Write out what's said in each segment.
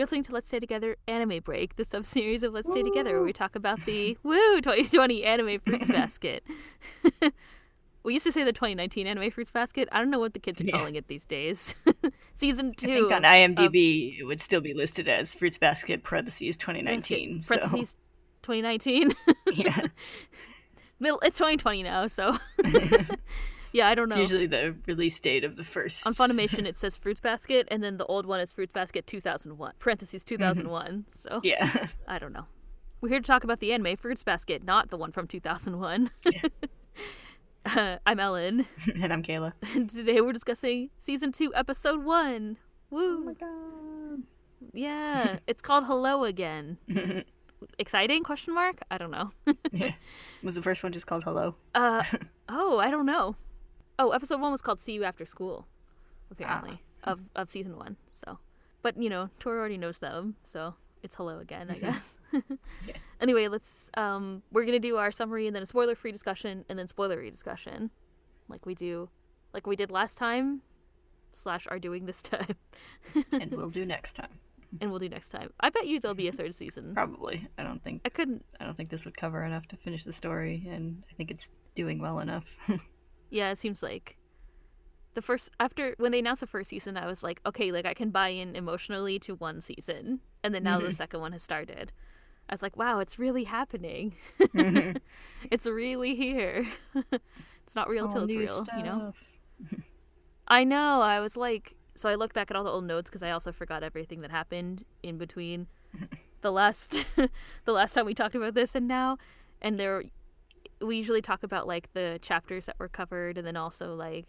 You're listening to Let's Stay Together Anime Break, the sub series of Let's Stay Together, where we talk about the Woo 2020 Anime Fruits Basket. we used to say the 2019 Anime Fruits Basket. I don't know what the kids are Yeah. calling it these days. Season I think two. on IMDb it would still be listed as Fruits Basket parentheses 2019. So Parentheses 2019. yeah, Middle- it's 2020 now, so. Yeah, I don't it's know. usually the release date of the first. On Funimation, it says Fruits Basket, and then the old one is Fruits Basket 2001. Parentheses 2001. So Yeah, I don't know. We're here to talk about the anime Fruits Basket, not the one from 2001. uh, I'm Ellen, and I'm Kayla. and today we're discussing season two, episode one. Oh Woo! god. yeah, it's called Hello Again. Exciting? Question mark? I don't know. Yeah. Was the first one just called Hello? uh, oh, I don't know. Oh, episode one was called "See You After School," apparently of of season one. So, but you know, Tori already knows them, so it's hello again, I guess. Anyway, let's um, we're gonna do our summary and then a spoiler-free discussion and then spoilery discussion, like we do, like we did last time, slash are doing this time, and we'll do next time. and we'll do next time. I bet you there'll be a third season. Probably. I don't think I couldn't. I don't think this would cover enough to finish the story, and I think it's doing well enough. Yeah, it seems like the first after when they announced the first season, I was like, okay, like I can buy in emotionally to one season, and then now the second one has started. I was like, wow, it's really happening. it's really here. it's not real All till it's real, you know. I know. I was like, so I looked back at all the old notes because I also forgot everything that happened in between the last the last time we talked about this and now, and there we usually talk about like the chapters that were covered and then also like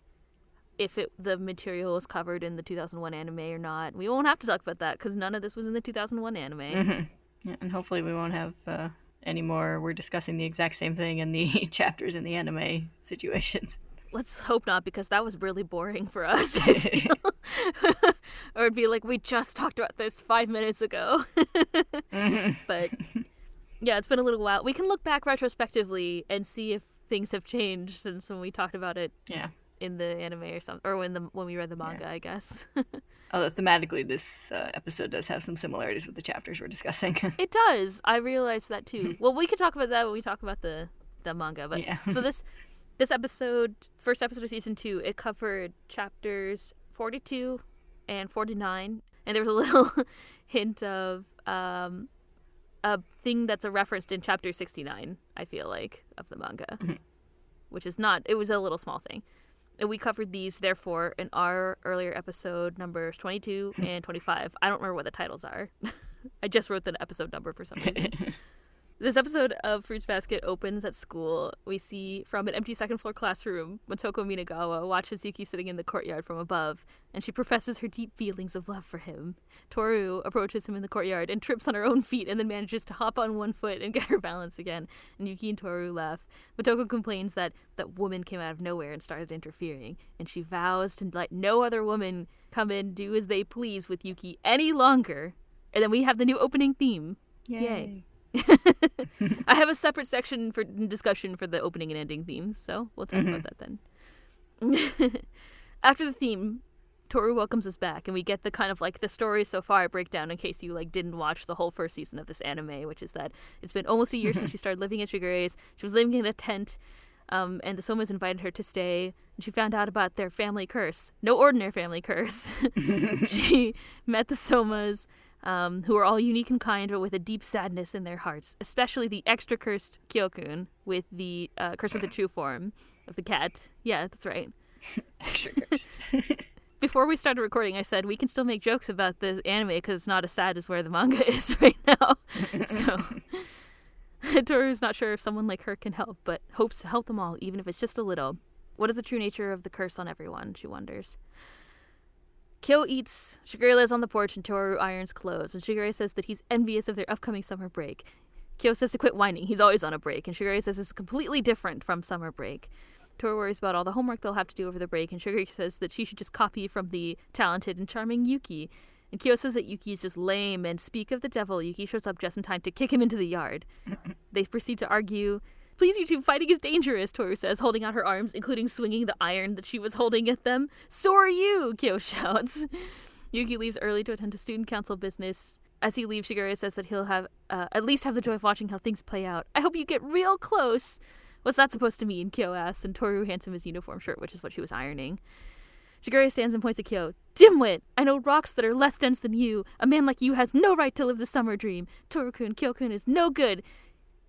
if it the material was covered in the 2001 anime or not. We won't have to talk about that because none of this was in the 2001 anime. Yeah, and hopefully we won't have uh, any more. We're discussing the exact same thing in the chapters in the anime situations. Let's hope not because that was really boring for us. Or it'd be like we just talked about this five minutes ago. but yeah, it's been a little while. We can look back retrospectively and see if things have changed since when we talked about it yeah. in the anime or something, or when the when we read the manga, I guess. Although thematically, this uh, episode does have some similarities with the chapters we're discussing. it does. I realized that too. well, we could talk about that when we talk about the the manga. But Yeah. so this this episode, first episode of season two, it covered chapters forty two and forty nine, and there was a little hint of um a thing that's a referenced in chapter sixty nine. I feel like of the manga, mm-hmm. which is not. It was a little small thing. And we covered these, therefore, in our earlier episode numbers 22 and 25. I don't remember what the titles are. I just wrote the episode number for some reason. this episode of Fruits Basket opens at school. We see from an empty second floor classroom, Motoko Minagawa watches Yuki sitting in the courtyard from above, and she professes her deep feelings of love for him. Toru approaches him in the courtyard and trips on her own feet and then manages to hop on one foot and get her balance again. And Yuki and Toru laugh. Motoko complains that that woman came out of nowhere and started interfering, and she vows to let no other woman come in do as they please with Yuki any longer. And then we have the new opening theme. Yay. I have a separate section for discussion for the opening and ending themes, so we'll talk about that then. After the theme, Toru welcomes us back, and we get the kind of like the story so far breakdown in case you like didn't watch the whole first season of this anime, which is that it's been almost a year since she started living at Shigure's. She was living in a tent, um, and the Somas invited her to stay, and she found out about their family curse. No ordinary family curse. she met the Somas, um, who are all unique and kind, but with a deep sadness in their hearts, especially the extra cursed Kyokun with the uh, curse with the true form of the cat. Yeah, that's right. Extra cursed. Before we started recording, I said we can still make jokes about the anime because it's not as sad as where the manga is right now. so Toru's not sure if someone like her can help, but hopes to help them all, even if it's just a little. What is the true nature of the curse on everyone? She wonders. Kyo eats, Shigure lives on the porch, and Toru irons clothes. And Shigure says that he's envious of their upcoming summer break. Kyo says to quit whining, he's always on a break. And Shigure says it's completely different from summer break. Toru worries about all the homework they'll have to do over the break, and Shigure says that she should just copy from the talented and charming Yuki. And Kyo says that Yuki is just lame, and speak of the devil, Yuki shows up just in time to kick him into the yard. they proceed to argue. Please, you two, fighting is dangerous, Toru says, holding out her arms, including swinging the iron that she was holding at them. So are you, Kyo shouts. Yuki leaves early to attend to student council business. As he leaves, Shigure says that he'll have uh, at least have the joy of watching how things play out. I hope you get real close. What's that supposed to mean? Kyo asks, and Toru hands him his uniform shirt, which is what she was ironing. Shigure stands and points at Kyo. Dimwit! I know rocks that are less dense than you. A man like you has no right to live the summer dream. Toru-kun, Kyo-kun is no good.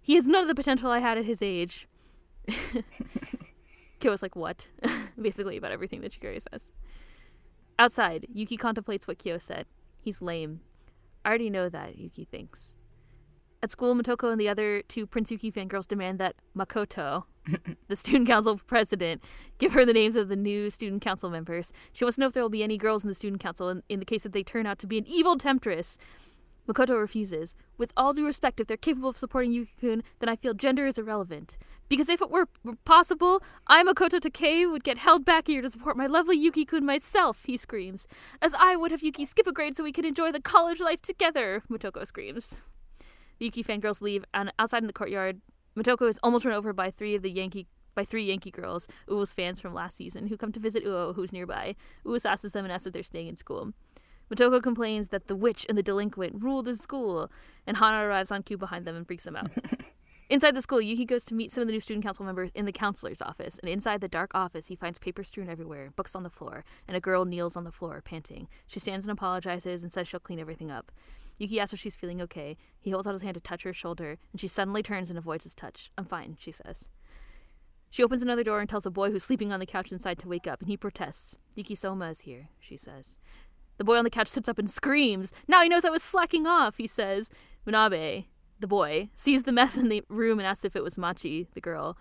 He has none of the potential I had at his age. Kyo was like, what? Basically about everything that Shigure says. Outside, Yuki contemplates what Kyo said. He's lame. I already know that, Yuki thinks. At school, Motoko and the other two Prince Yuki fangirls demand that Makoto, the student council president, give her the names of the new student council members. She wants to know if there will be any girls in the student council in, in the case that they turn out to be an evil temptress. Makoto refuses. With all due respect, if they're capable of supporting Yuki-kun, then I feel gender is irrelevant. Because if it were possible, I, Makoto Takei, would get held back here to support my lovely Yuki-kun myself, he screams. As I would have Yuki skip a grade so we could enjoy the college life together, Motoko screams. The Yuki fangirls leave, and outside in the courtyard, Motoko is almost run over by three of the Yankee by three Yankee girls, Uo's fans from last season, who come to visit Uo, who's nearby. Uo asks them and asks if they're staying in school. Motoko complains that the witch and the delinquent rule the school, and Hana arrives on cue behind them and freaks them out. inside the school, Yuki goes to meet some of the new student council members in the counselor's office, and inside the dark office, he finds paper strewn everywhere, books on the floor, and a girl kneels on the floor, panting. She stands and apologizes and says she'll clean everything up. Yuki asks if she's feeling okay. He holds out his hand to touch her shoulder, and she suddenly turns and avoids his touch. I'm fine, she says. She opens another door and tells a boy who's sleeping on the couch inside to wake up, and he protests. Yuki Soma is here, she says. The boy on the couch sits up and screams. Now he knows I was slacking off, he says. Manabe, the boy, sees the mess in the room and asks if it was Machi, the girl.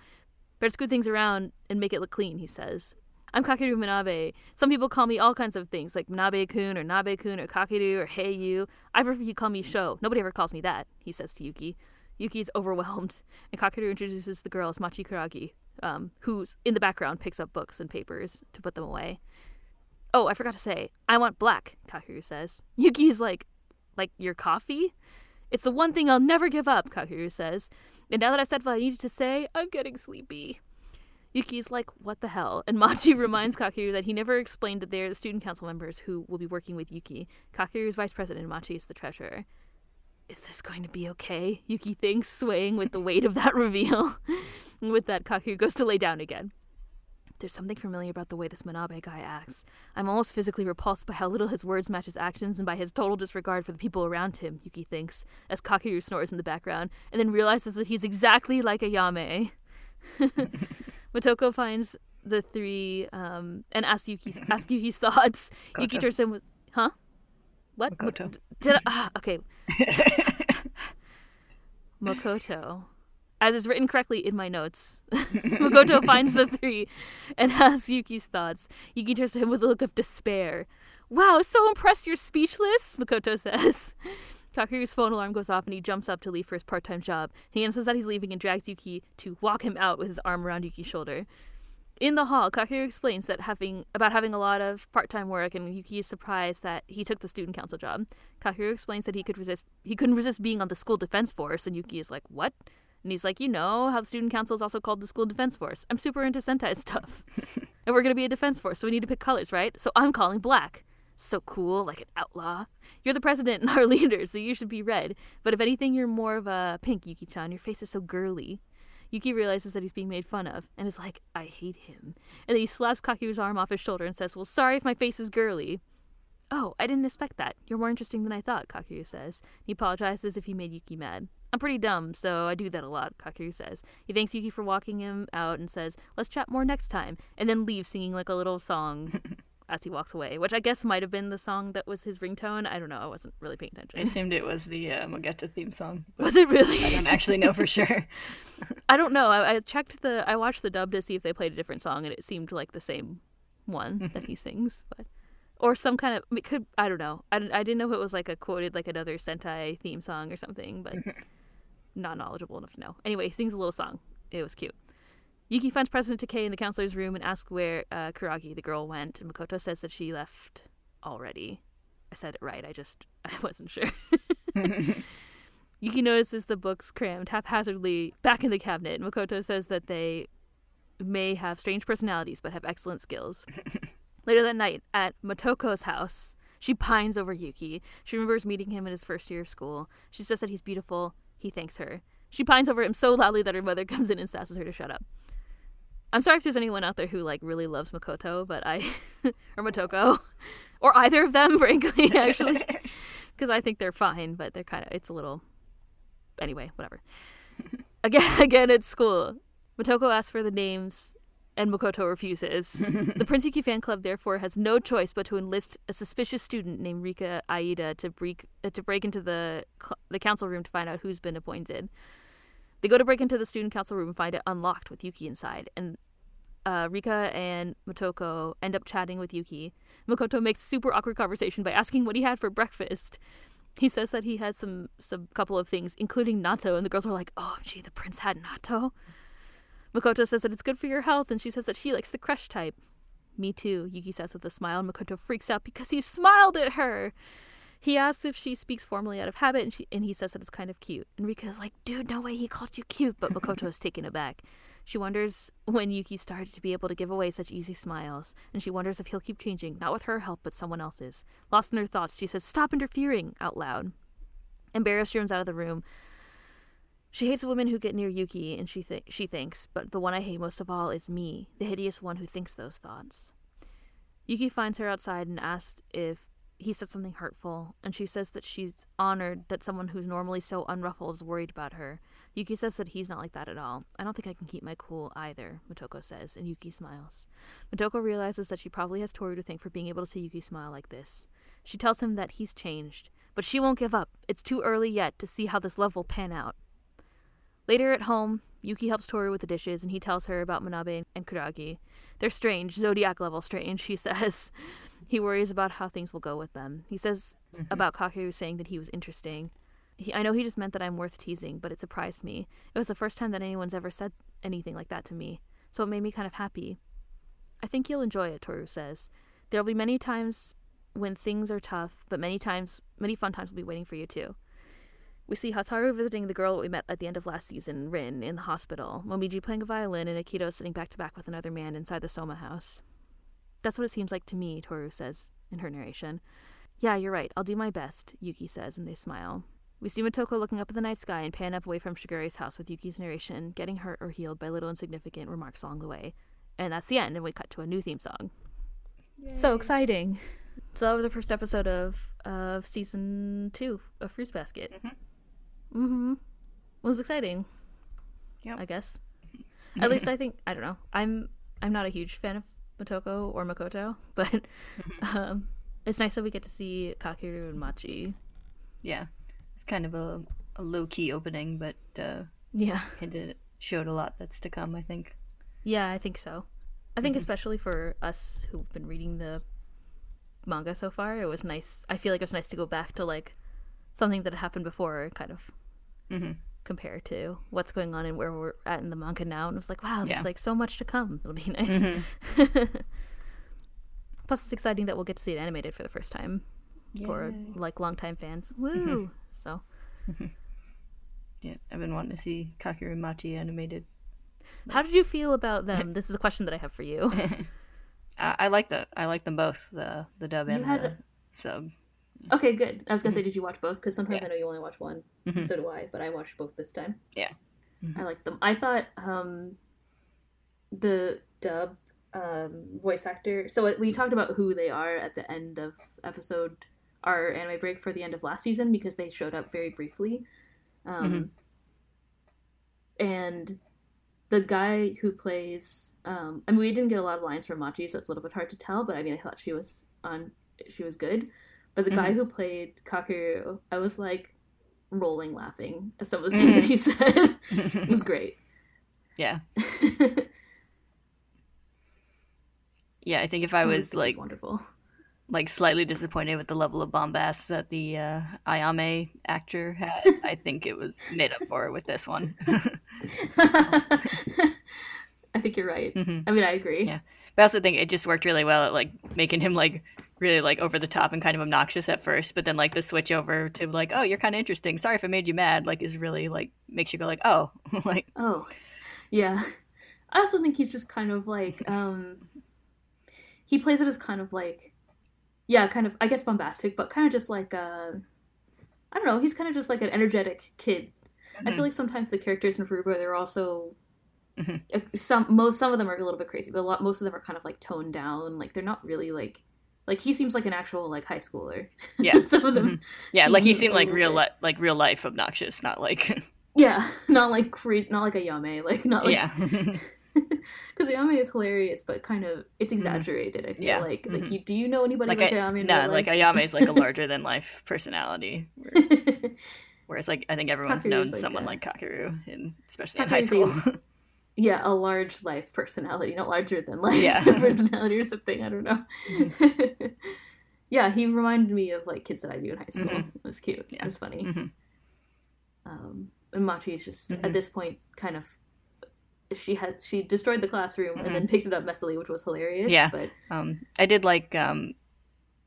Better scoot things around and make it look clean, he says. I'm Kakeru Manabe. Some people call me all kinds of things, like Manabe-kun or Nabe-kun or Kakeru or Hey You. I prefer you call me Sho. Nobody ever calls me that, he says to Yuki. Yuki is overwhelmed, and Kakeru introduces the girl as Machi Kuragi, um, who's in the background picks up books and papers to put them away. Oh, I forgot to say, I want black, Kakeru says. Yuki's like, like your coffee? It's the one thing I'll never give up, Kakeru says. And now that I've said what I needed to say, I'm getting sleepy. Yuki's like, what the hell? And Machi reminds Kakeru that he never explained that they're the student council members who will be working with Yuki. Kakeru vice president and Machi is the treasurer. Is this going to be okay? Yuki thinks, swaying with the weight of that reveal. with that, Kakeru goes to lay down again. There's something familiar about the way this Manabe guy acts. I'm almost physically repulsed by how little his words match his actions and by his total disregard for the people around him, Yuki thinks, as Kakeru snores in the background, and then realizes that he's exactly like Ayame. Motoko finds the three um, and asks Yuki's, asks Yuki's thoughts. Koto. Yuki turns to him with, huh? What? Makoto. Did I, ah, okay. Makoto. As is written correctly in my notes, Makoto finds the three and asks Yuki's thoughts. Yuki turns to him with a look of despair. Wow, so impressed you're speechless, Makoto says. Kakeru's phone alarm goes off and he jumps up to leave for his part time job. He announces that he's leaving and drags Yuki to walk him out with his arm around Yuki's shoulder. In the hall, Kakeru explains that having about having a lot of part-time work, and Yuki is surprised that he took the student council job. Kakeru explains that he could resist he couldn't resist being on the school defense force, and Yuki is like, "What?" And he's like, "You know how the student council is also called the school defense force. I'm super into Sentai stuff, and we're gonna be a defense force, so we need to pick colors, right? So I'm calling black." So cool, like an outlaw. You're the president and our leader, so you should be red. But if anything, you're more of a pink, Yuki-chan. Your face is so girly. Yuki realizes that he's being made fun of and is like, I hate him. And then he slaps Kakeru's arm off his shoulder and says, Well, sorry if my face is girly. Oh, I didn't expect that. You're more interesting than I thought, Kakeru says. He apologizes if he made Yuki mad. I'm pretty dumb, so I do that a lot, Kakeru says. He thanks Yuki for walking him out and says, Let's chat more next time, and then leaves singing like a little song as he walks away, which I guess might have been the song that was his ringtone. I don't know. I wasn't really paying attention. I assumed it was the uh, Mogeta theme song. Was it really? I don't actually know for sure. I don't know. I, I checked the. I watched the dub to see if they played a different song, and it seemed like the same one that he sings, but or some kind of. It could. I don't know. I, didn't- I didn't know if it was like a quoted like another Sentai theme song or something, but not knowledgeable enough to know. Anyway, he sings a little song. It was cute. Yuki finds President Takei in the counselor's room and asks where uh, Kuragi, the girl, went, and Makoto says that she left already. I said it right. I just I wasn't sure. Yuki notices the books crammed haphazardly back in the cabinet. Makoto says that they may have strange personalities but have excellent skills. Later that night, at Motoko's house, She pines over Yuki. She remembers meeting him in his first year of school. She says that he's beautiful. He thanks her. She pines over him so loudly that her mother comes in and sasses her to shut up. I'm sorry if there's anyone out there who like really loves Makoto, but I or Motoko or either of them, frankly, actually, because I think they're fine, but they're kind of it's a little. Anyway, whatever. Again, again at school, Motoko asks for the names, and Makoto refuses. the Prince Yuki fan club therefore has no choice but to enlist a suspicious student named Rika Aida to break uh, to break into the cl- the council room to find out who's been appointed. They go to break into the student council room and find it unlocked with Yuki inside, and uh, Rika and Motoko end up chatting with Yuki. Makoto makes super awkward conversation by asking what he had for breakfast. He says that he has some some couple of things, including natto, and the girls are like, "Oh, gee, the prince had natto." Makoto says that it's good for your health, and she says that she likes the crush type. Me too, Yuki says with a smile. And Makoto freaks out because he smiled at her. He asks if she speaks formally out of habit, and, she, and he says that it's kind of cute. And is like, dude, no way he called you cute, but Makoto is taken aback. She wonders when Yuki started to be able to give away such easy smiles, and she wonders if he'll keep changing, not with her help, but someone else's. Lost in her thoughts, she says, Stop interfering, out loud. Embarrassed, she runs out of the room. She hates the women who get near Yuki, and she, th- she thinks, but the one I hate most of all is me, the hideous one who thinks those thoughts. Yuki finds her outside and asks if he said something hurtful, and she says that she's honored that someone who's normally so unruffled is worried about her. Yuki says that he's not like that at all. I don't think I can keep my cool either, Motoko says, and Yuki smiles. Motoko realizes that she probably has Toru to thank for being able to see Yuki smile like this. She tells him that he's changed, but she won't give up. It's too early yet to see how this love will pan out. Later at home, Yuki helps Toru with the dishes, and he tells her about Manabe and Kuragi. They're strange, zodiac level strange, he says. He worries about how things will go with them. He says mm-hmm. about Kakeru saying that he was interesting. He, I know he just meant that I'm worth teasing, but it surprised me. It was the first time that anyone's ever said anything like that to me, so it made me kind of happy. I think you'll enjoy it, Toru says. There'll be many times when things are tough, but many times, many fun times will be waiting for you too. We see Hatsuharu visiting the girl we met at the end of last season, Rin, in the hospital, Momiji playing a violin, and Akito sitting back to back with another man inside the Soma house. That's what it seems like to me, Toru says in her narration. Yeah, you're right. I'll do my best, Yuki says, and they smile. We see Motoko looking up at the night sky and pan up away from Shigure's house with Yuki's narration, getting hurt or healed by little insignificant remarks along the way. And that's the end, and we cut to a new theme song. So exciting. So that was the first episode of of season two of Fruits Basket. Mm-hmm. It was exciting. Yeah. I guess. At least I think I don't know. I'm I'm not a huge fan of Motoko or Makoto, but um, it's nice that we get to see Kakeru and Machi. Yeah, it's kind of a, a low key opening, but uh, Yeah. of showed a lot that's to come. I think. Yeah, I think so. I think especially for us who've been reading the manga so far, it was nice. I feel like it was nice to go back to like something that happened before, kind of Mm-hmm. compare to what's going on and where we're at in the manga now. And it was like, wow, Yeah. there's like so much to come. It'll be nice. Mm-hmm. Plus, it's exciting that we'll get to see it animated for the first time for like longtime fans. Mm-hmm. Woo! So mm-hmm. Yeah, I've been wanting to see Kakeru Machi animated. How did you feel about them? This is a question that I have for you. I, I like the I like them both the the dub You and had- the sub. Okay, good. I was gonna say, did you watch both? Because sometimes Yeah. I know you only watch one. Mhm. So do I, but I watched both this time. Yeah. I like them. I thought um, the dub um, voice actor. So we talked about who they are at the end of episode our anime break for the end of last season because they showed up very briefly. Um, And the guy who plays, um, I mean, we didn't get a lot of lines from Machi, so it's a little bit hard to tell. But I mean, I thought she was on, she was good. But the guy who played Kakeru, I was like rolling laughing at some of the things that he said. it was great. Yeah, yeah. I think if I was like wonderful. like slightly disappointed with the level of bombast that the uh, Ayame actor had, I think it was made up for with this one. I think you're right. Mhm. I mean, I agree. Yeah. But I also think it just worked really well at like making him like really like over the top and kind of obnoxious at first, but then like the switch over to like, oh, you're kind of interesting. Sorry if I made you mad. Like is really like makes you go like, oh, like Oh, yeah. I also think he's just kind of like um he plays it as kind of like yeah, kind of I guess bombastic, but kind of just like uh I don't know, he's kind of just like an energetic kid. I feel like sometimes the characters in Furuba they're also Mhm. uh, some most some of them are a little bit crazy, but a lot most of them are kind of like toned down. Like they're not really like like he seems like an actual like high schooler. Yeah. some of them Mhm. Yeah, like he seemed like real li- like real life obnoxious, not like yeah, not like crazy, not like Ayame, like not like yeah. because Yame is hilarious, but kind of it's exaggerated. I feel Mm-hmm. Yeah. like like Mhm. you do you know anybody like like, I, Ayame? nah, like? Ayame is like a larger than life personality. where- Whereas like I think everyone's known like someone a- like Kakeru in especially in high school. Yeah, a large life personality, not larger than life Yeah. personality or something. I don't know. yeah, he reminded me of like kids that I knew in high school. Mhm. It was cute. Yeah. It was funny. Mhm. Um, and Machi is just at this point kind of she had she destroyed the classroom and then picked it up messily, which was hilarious. Mm-hmm. Yeah. but Um, I did like um,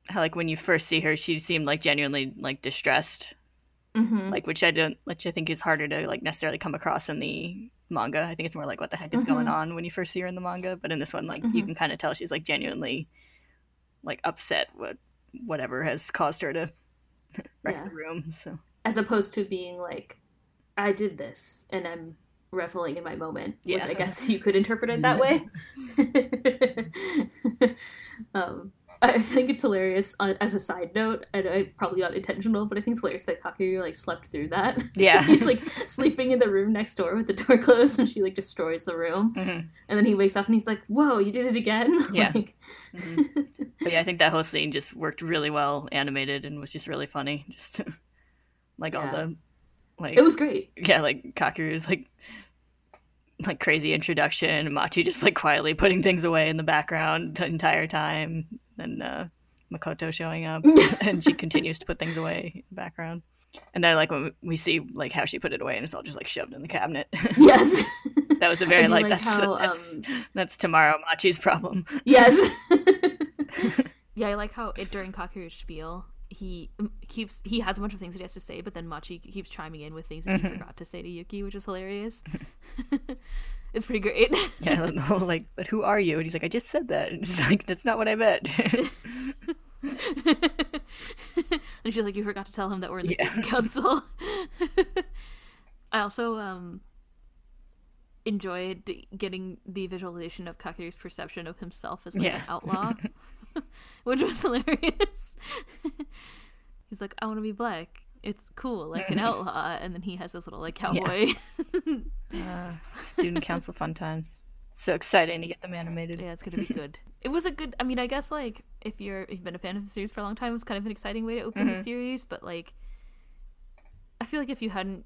how like when you first see her, she seemed like genuinely like distressed, mhm. like which I don't, which I think is harder to like necessarily come across in the manga. I think it's more like what the heck is going Mhm. on when you first see her in the manga, but in this one, like you Mhm. can kind of tell she's like genuinely like upset what whatever has caused her to wreck Yeah. the room. So as opposed to being like, I did this and I'm reveling in my moment, Yeah. which I guess you could interpret it that way. um, I think it's hilarious uh, as a side note, and I probably not intentional, but I think it's hilarious that Kakeru like slept through that. yeah, He's like sleeping in the room next door with the door closed, and she like destroys the room. Mhm. And then he wakes up and he's like, "Whoa, you did it again!" Yeah. like, Mhm. But yeah, I think that whole scene just worked really well animated and was just really funny. Just like all the like it was great. yeah, like Kakeru's like like crazy introduction, and Machi just like quietly putting things away in the background the entire time, and uh, Makoto showing up, and she continues to put things away in the background. And I like when we see like how she put it away, and it's all just like shoved in the cabinet. Yes, that was a very like, like that's how, that's, um, that's tomorrow Machi's problem. yes. Yeah, I like how it during Kakeru's spiel, he um, keeps he has a bunch of things that he has to say, but then Machi keeps chiming in with things that he forgot to say to Yuki, which is hilarious. it's pretty great. Yeah, the whole, like, but who are you? And he's like, I just said that. And she's like, that's not what I meant. and she's like, "You forgot to tell him that we're in the Yeah. student council." I also um enjoyed getting the visualization of Kakeru's perception of himself as like Yeah. an outlaw, which was hilarious. He's like, "I want to be black. It's cool, like an outlaw," and then he has this little like cowboy. uh, student council fun times. So exciting to get them animated. Yeah, it's gonna be good. it was a good. I mean, I guess like if you're if you've been a fan of the series for a long time, it was kind of an exciting way to open the series. But like, I feel like if you hadn't,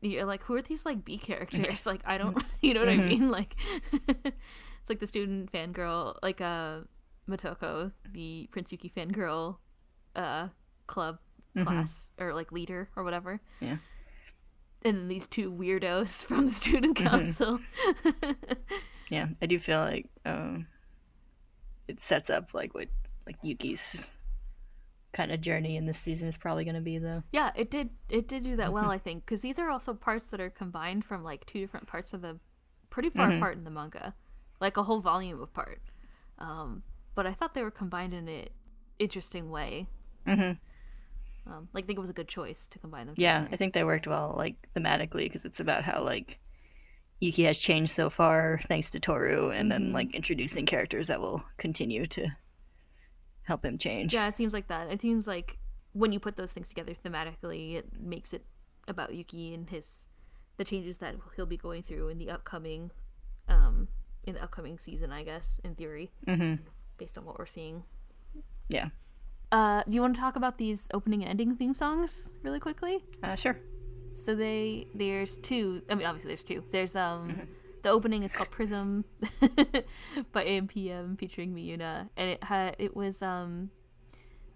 you're like, who are these like B characters? Like, I don't, you know what I mean? Like, it's like the student fangirl, like uh, Motoko, the Prince Yuki fangirl, uh, club class or like leader or whatever. Yeah. And these two weirdos from the student council. Yeah, I do feel like um, it sets up like what like Yuki's kind of journey in this season is probably going to be though. Yeah, it did. It did do that well, I think, because these are also parts that are combined from like two different parts of the, pretty far apart in the manga, like a whole volume apart. Um, but I thought they were combined in an interesting way. Mm-hmm. Um, like, I think it was a good choice to combine them. Yeah, together. I think they worked well like thematically because it's about how like Yuki has changed so far thanks to Toru, and then like introducing characters that will continue to help him change. yeah, it seems like that. It seems like when you put those things together thematically, it makes it about Yuki and his the changes that he'll be going through in the upcoming, um, in the upcoming season, I guess, in theory, Mm-hmm. Based on what we're seeing. Yeah. Uh, do you want to talk about these opening and ending theme songs really quickly? Uh, sure. So they there's two. I mean, obviously there's two. There's um Mm-hmm. the opening is called Prism by AMPM featuring Miyuna, and it had it was um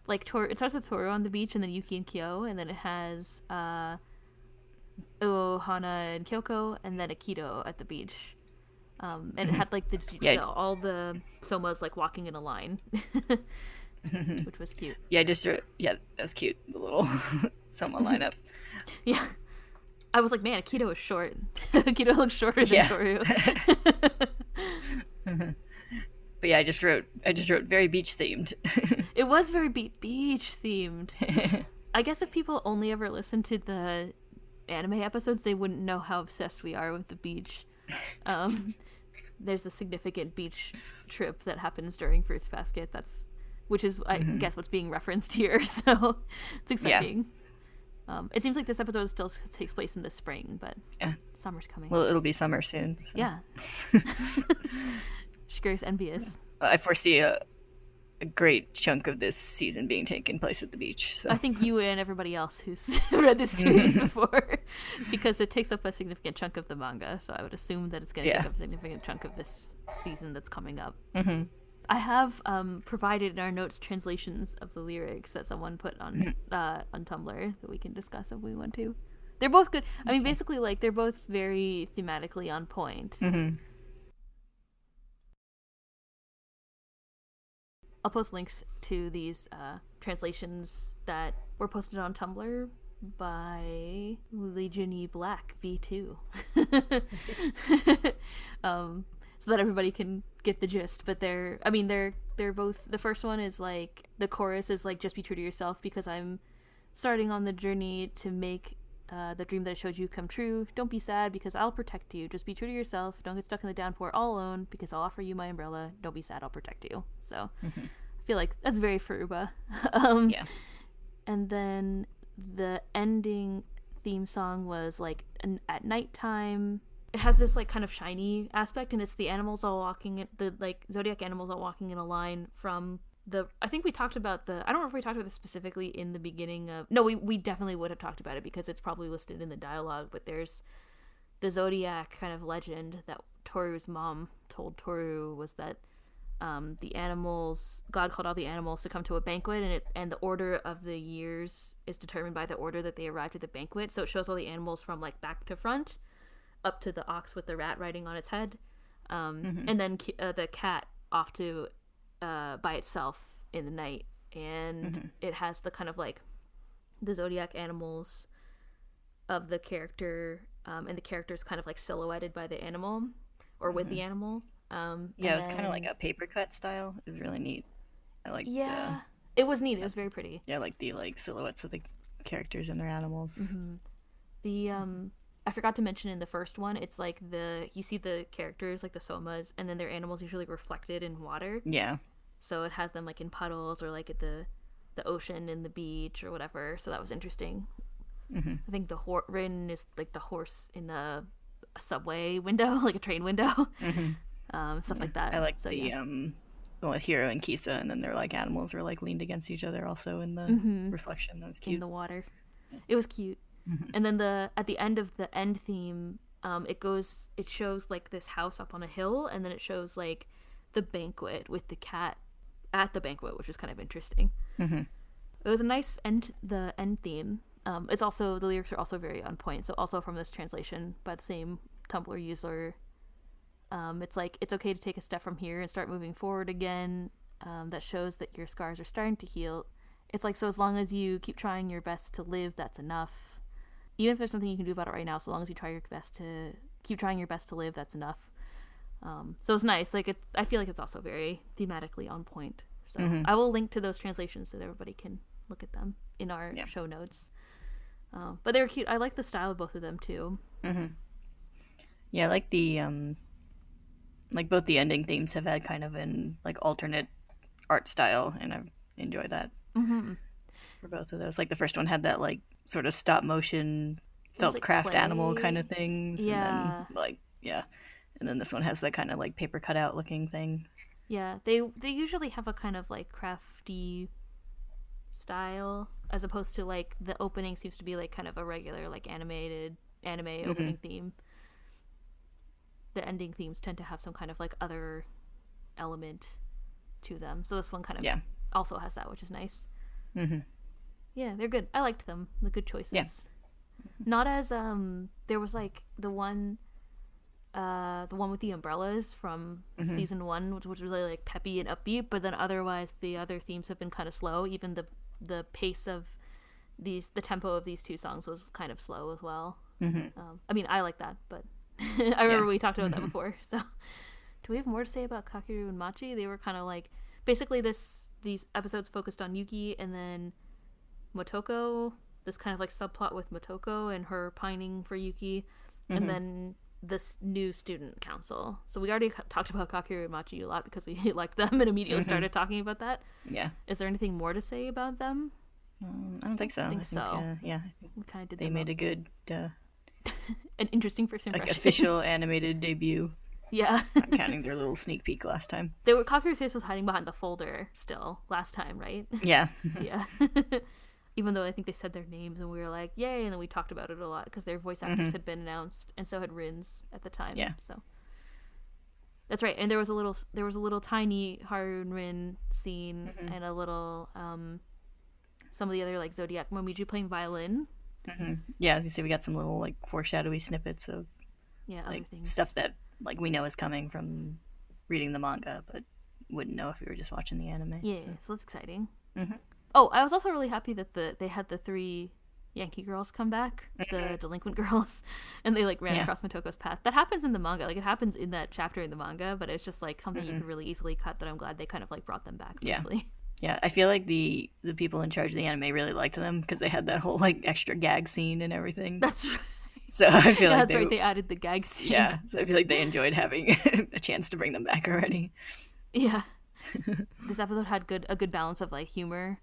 like Tor. It starts with Toru on the beach, and then Yuki and Kyo, and then it has uh Ohana and Kyoko, and then Akito at the beach. Um, and it had like the, Yeah. the all the somas like walking in a line, which was cute. Yeah, just yeah, that's cute. The little someone lineup. Yeah. I was like, man, Akito is short. Akito looks shorter than Yeah. Toru. But But yeah, I just wrote I just wrote very beach themed. It was very be- beach themed. I guess if people only ever listened to the anime episodes, they wouldn't know how obsessed we are with the beach. Um, there's a significant beach trip that happens during Fruits Basket. That's which is I guess what's being referenced here. So it's exciting. Um, it seems like this episode still takes place in the spring, but Yeah. summer's coming. well, it'll be summer soon. So. yeah. Shigure's envious. I foresee a, a great chunk of this season being taken place at the beach. So I think you and everybody else who's read this series before, because it takes up a significant chunk of the manga. So I would assume that it's going to Yeah. take up a significant chunk of this season that's coming up. Mm-hmm. I have um, provided in our notes translations of the lyrics that someone put on uh, on Tumblr that we can discuss if we want to. They're both good. I mean, basically, like they're both very thematically on point. I'll post links to these uh, translations that were posted on Tumblr by Legiony Black V2. um, so that everybody can get the gist. But they're, I mean, they're they're both. The first one is like the chorus is like just be true to yourself because I'm starting on the journey to make uh, the dream that I showed you come true. Don't be sad because I'll protect you. Just be true to yourself. Don't get stuck in the downpour all alone because I'll offer you my umbrella. Don't be sad. I'll protect you. So I feel like that's very Furuba. um, yeah, and then the ending theme song was like an, at nighttime it has this like kind of shiny aspect and it's the animals all walking in the like zodiac animals all walking in a line from the i think we talked about the i don't know if we talked about this specifically in the beginning of no we, we definitely would have talked about it because it's probably listed in the dialogue but there's the zodiac kind of legend that toru's mom told toru was that um, the animals god called all the animals to come to a banquet and it and the order of the years is determined by the order that they arrived at the banquet. So it shows all the animals from like back to front up to the ox with the rat riding on its head um, and then uh, the cat off to uh, by itself in the night and it has the kind of like the zodiac animals of the character um, and the character is kind of like silhouetted by the animal or with the animal um, yeah, it was kind of like a paper cut style. It was really neat. I liked. yeah Uh, it was neat it was very pretty yeah, like the like silhouettes of the characters and their animals. Mm-hmm. the um i forgot to mention in the first one it's like the you see the characters like the somas and then their animals usually reflected in water Yeah, so it has them like in puddles or like at the the ocean and the beach or whatever so that was interesting Mm-hmm. i think the hor- Rin is like the horse in the subway window like a train window um stuff like that Mm-hmm. I like so, the yeah. um, with Hiro and Kisa, and then they're like animals were like leaned against each other also in the reflection. That was Mm-hmm. in the water. It was cute. And then the at the end of the end theme, um, it goes it shows like this house up on a hill, and then it shows like the banquet with the cat at the banquet, which was kind of interesting. It was a nice end the end theme. Um, it's also the lyrics are also very on point. So also from this translation by the same Tumblr user, um, it's like it's okay to take a step from here and start moving forward again. Um, that shows that your scars are starting to heal. It's like so as long as you keep trying your best to live, that's enough. Even if there's something you can do about it right now, so long as you try your best to keep trying your best to live, that's enough. Um, so it's nice. Like it, I feel like it's also very thematically on point. So I will link to those translations so that everybody can look at them in our Yeah. show notes. Uh, but they were cute. I like the style of both of them too. Yeah, I like the um, like both the ending themes have had kind of an like alternate art style, and I enjoy that Mm-hmm. for both of those. Like the first one had that like sort of stop motion felt like, craft animal kind of things, Yeah. and then like yeah, and then this one has that kind of like paper cutout looking thing. Yeah, they they usually have a kind of like crafty style as opposed to like the opening seems to be like kind of a regular like animated anime opening theme. The ending themes tend to have some kind of like other element to them. So this one kind of Yeah. also has that, which is nice. Mm-hmm. Yeah, they're good. I liked them. The good choices. Not as um there was like the one uh the one with the umbrellas from season one, which was really like peppy and upbeat, but then otherwise the other themes have been kind of slow. Even the the pace of these the tempo of these two songs was kind of slow as well. Um, I mean, I like that, but I remember Yeah. we talked about that before. So do we have more to say about Kakeru and Machi? They were kind of like basically this these episodes focused on Yuki and then Motoko. This kind of like subplot with Motoko and her pining for Yuki, and then this new student council. So we already talked about Kakeru and Machi a lot because we liked them and immediately started talking about that. Yeah. Is there anything more to say about them? Um, I don't think so. I think I so. uh, yeah, I think We kind of did they made up. a good, uh, an interesting first like official animated debut. yeah. Not counting their little sneak peek last time. they were Kakeru's face was hiding behind the folder still last time, right? Yeah. yeah. Even though I think they said their names and we were like, yay, and then we talked about it a lot because their voice actors had been announced and so had Rins at the time. Yeah. So that's right. And there was a little, there was a little tiny Haru and Rin scene and a little, um, some of the other like Zodiac Momiji playing violin. yeah, as you say, we got some little like foreshadowy snippets of Yeah, other like things. stuff that like we know is coming from reading the manga, but wouldn't know if we were just watching the anime. Yeah, so. so that's exciting. Mhm. Oh, I was also really happy that the they had the three Yankee girls come back, the mm-hmm. delinquent girls, and they like ran Yeah. across Motoko's path. That happens in the manga, like it happens in that chapter in the manga, but it's just like something you mm-hmm. can really easily cut. That I'm glad they kind of like brought them back. Yeah. Yeah, I feel like the the people in charge of the anime really liked them because they had that whole like extra gag scene and everything. that's right. So I feel Yeah, like that's they, right. They added the gag scene. yeah, so I feel like they enjoyed having a chance to bring them back already. yeah. this episode had good a good balance of like humor,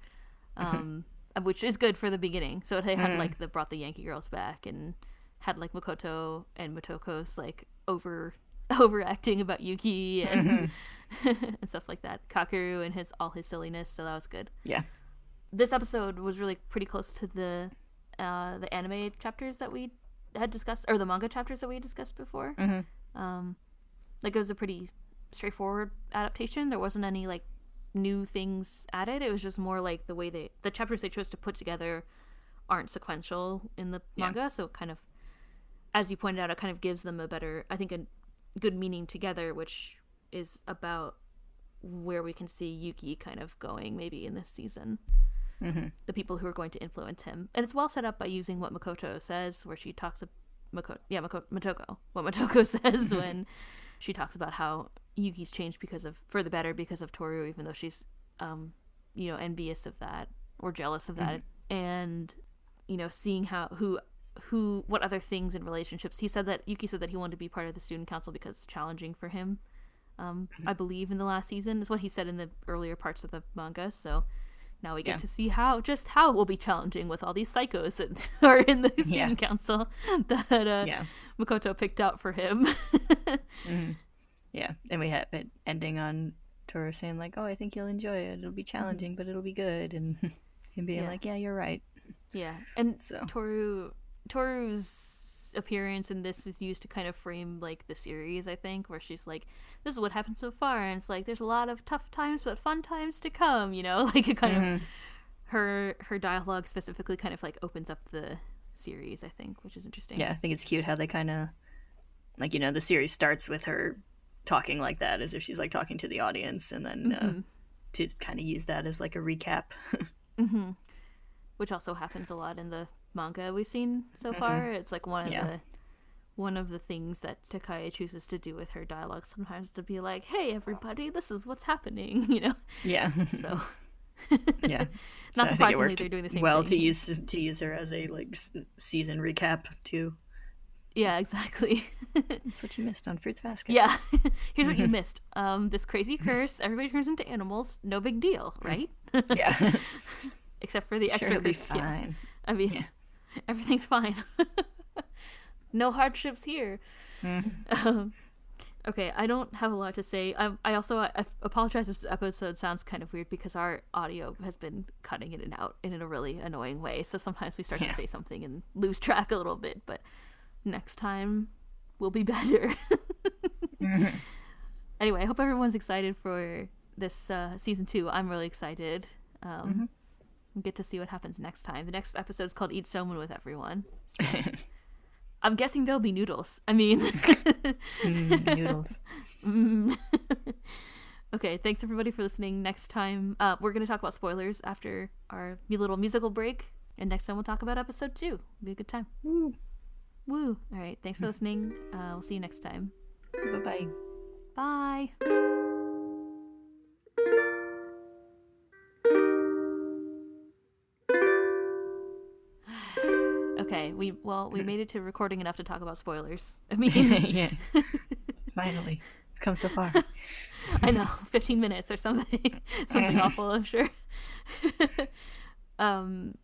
um, which is good for the beginning. So they had like the brought the Yankee girls back and had like Makoto and Motoko's like over overacting about Yuki and and stuff like that. Kakeru and his all his silliness. So that was good. Yeah. This episode was really pretty close to the uh, the anime chapters that we had discussed or the manga chapters that we discussed before. Um, like it was a pretty straightforward adaptation. There wasn't any like new things added. It was just more like the way they the chapters they chose to put together aren't sequential in the Yeah. manga, so it kind of as you pointed out, it kind of gives them a better I think a good meaning together, which is about where we can see Yuki kind of going maybe in this season. Mm-hmm. The people who are going to influence him, and it's well set up by using what Makoto says, where she talks. about Makoto, yeah, Mako- Motoko. What Motoko says mm-hmm. when she talks about how Yuki's changed because of for the better because of Toru, even though she's um, you know, envious of that or jealous of that, and you know, seeing how who who what other things in relationships. He said that Yuki said that he wanted to be part of the student council because it's challenging for him. Um, I believe in the last season is what he said in the earlier parts of the manga. So now we get Yeah. to see how just how it will be challenging with all these psychos that are in the student council that uh, Yeah. Makoto picked out for him. Yeah, and we have it ending on Toru saying like, "Oh, I think you'll enjoy it. It'll be challenging, but it'll be good," and him being Yeah. like, "Yeah, you're right." yeah, and So. Toru Toru's appearance and this is used to kind of frame like the series. I think where she's like, "This is what happened so far," and it's like there's a lot of tough times but fun times to come. You know, like it kind of mm-hmm. her her dialogue specifically kind of like opens up the series. I think, which is interesting. Yeah, I think it's cute how they kind of like you know the series starts with her talking like that as if she's like talking to the audience, and then uh, mm-hmm. to kind of use that as like a recap. Mm-hmm. which also happens a lot in the manga we've seen so far. It's like one of Yeah. the one of the things that Takaya chooses to do with her dialogue sometimes to be like, "Hey, everybody, this is what's happening," you know. yeah, So yeah. Not So I think it surprisingly, they're doing the same well thing. to use to use her as a like s- season recap too. yeah, exactly. That's what you missed on Fruits Basket. yeah. Here's what you missed. Um, this crazy curse. Everybody turns into animals. No big deal, right? yeah. Except for the sure, extra be curse. Yeah. fine. I mean, everything's fine. no hardships here. Um, okay, I don't have a lot to say. I, I also I apologize. This episode sounds kind of weird because our audio has been cutting in and out in a really annoying way. So sometimes we start Yeah. to say something and lose track a little bit. But next time will be better. Anyway, I hope everyone's excited for this uh, season two. I'm really excited. Um, We'll get to see what happens next time. The next episode is called Eat Someone with Everyone. So, I'm guessing there'll be noodles. I mean, Mm, noodles. mm. okay, thanks everybody for listening. Next time, uh, we're going to talk about spoilers after our little musical break. And next time, we'll talk about episode two. It'll Be a good time. Woo. Woo. All right, thanks for listening. Uh, we'll see you next time. Bye bye bye. Okay, we well we made it to recording enough to talk about spoilers. I mean, yeah. Finally, come so far. I know, fifteen minutes or something, something awful. I'm sure. um,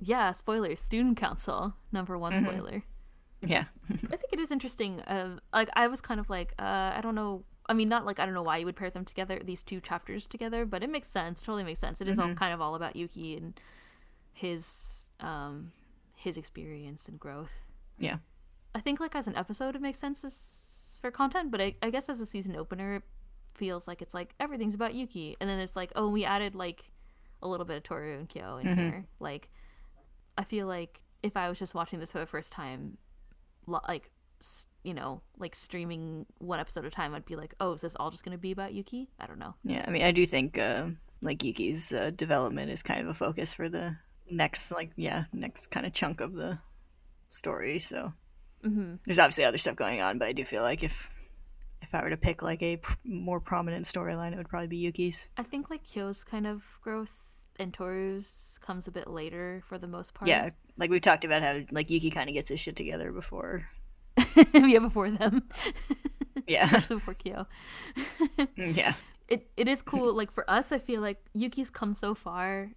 yeah, spoilers. Student council number one Mhm. spoiler. Yeah. I think it is interesting. Uh, like I was kind of like, uh, I don't know. I mean, not like I don't know why you would pair them together, these two chapters together, but it makes sense. Totally makes sense. It is all Mhm. kind of all about Yuki and his um his experience and growth. Yeah. I think like as an episode, it makes sense as, for content, but I, I guess as a season opener, it feels like it's like everything's about Yuki, and then it's like, oh, we added like a little bit of Toru and Kyo in Mhm. here. Like, I feel like if I was just watching this for the first time, like you know, like streaming one episode at a time, I'd be like, oh, is this all just gonna be about Yuki? I don't know. Yeah, I mean, I do think uh, like Yuki's uh, development is kind of a focus for the next, like, yeah, next kind of chunk of the story. So hmm there's obviously other stuff going on, but I do feel like if if I were to pick like a pr- more prominent storyline, it would probably be Yuki's. I think like Kyo's kind of growth and Toru's comes a bit later for the most part. Yeah, like we talked about how like Yuki kind of gets his shit together before. yeah, before them. Yeah, Especially before Kyo. yeah, it it is cool like for us i feel like yuki's come so far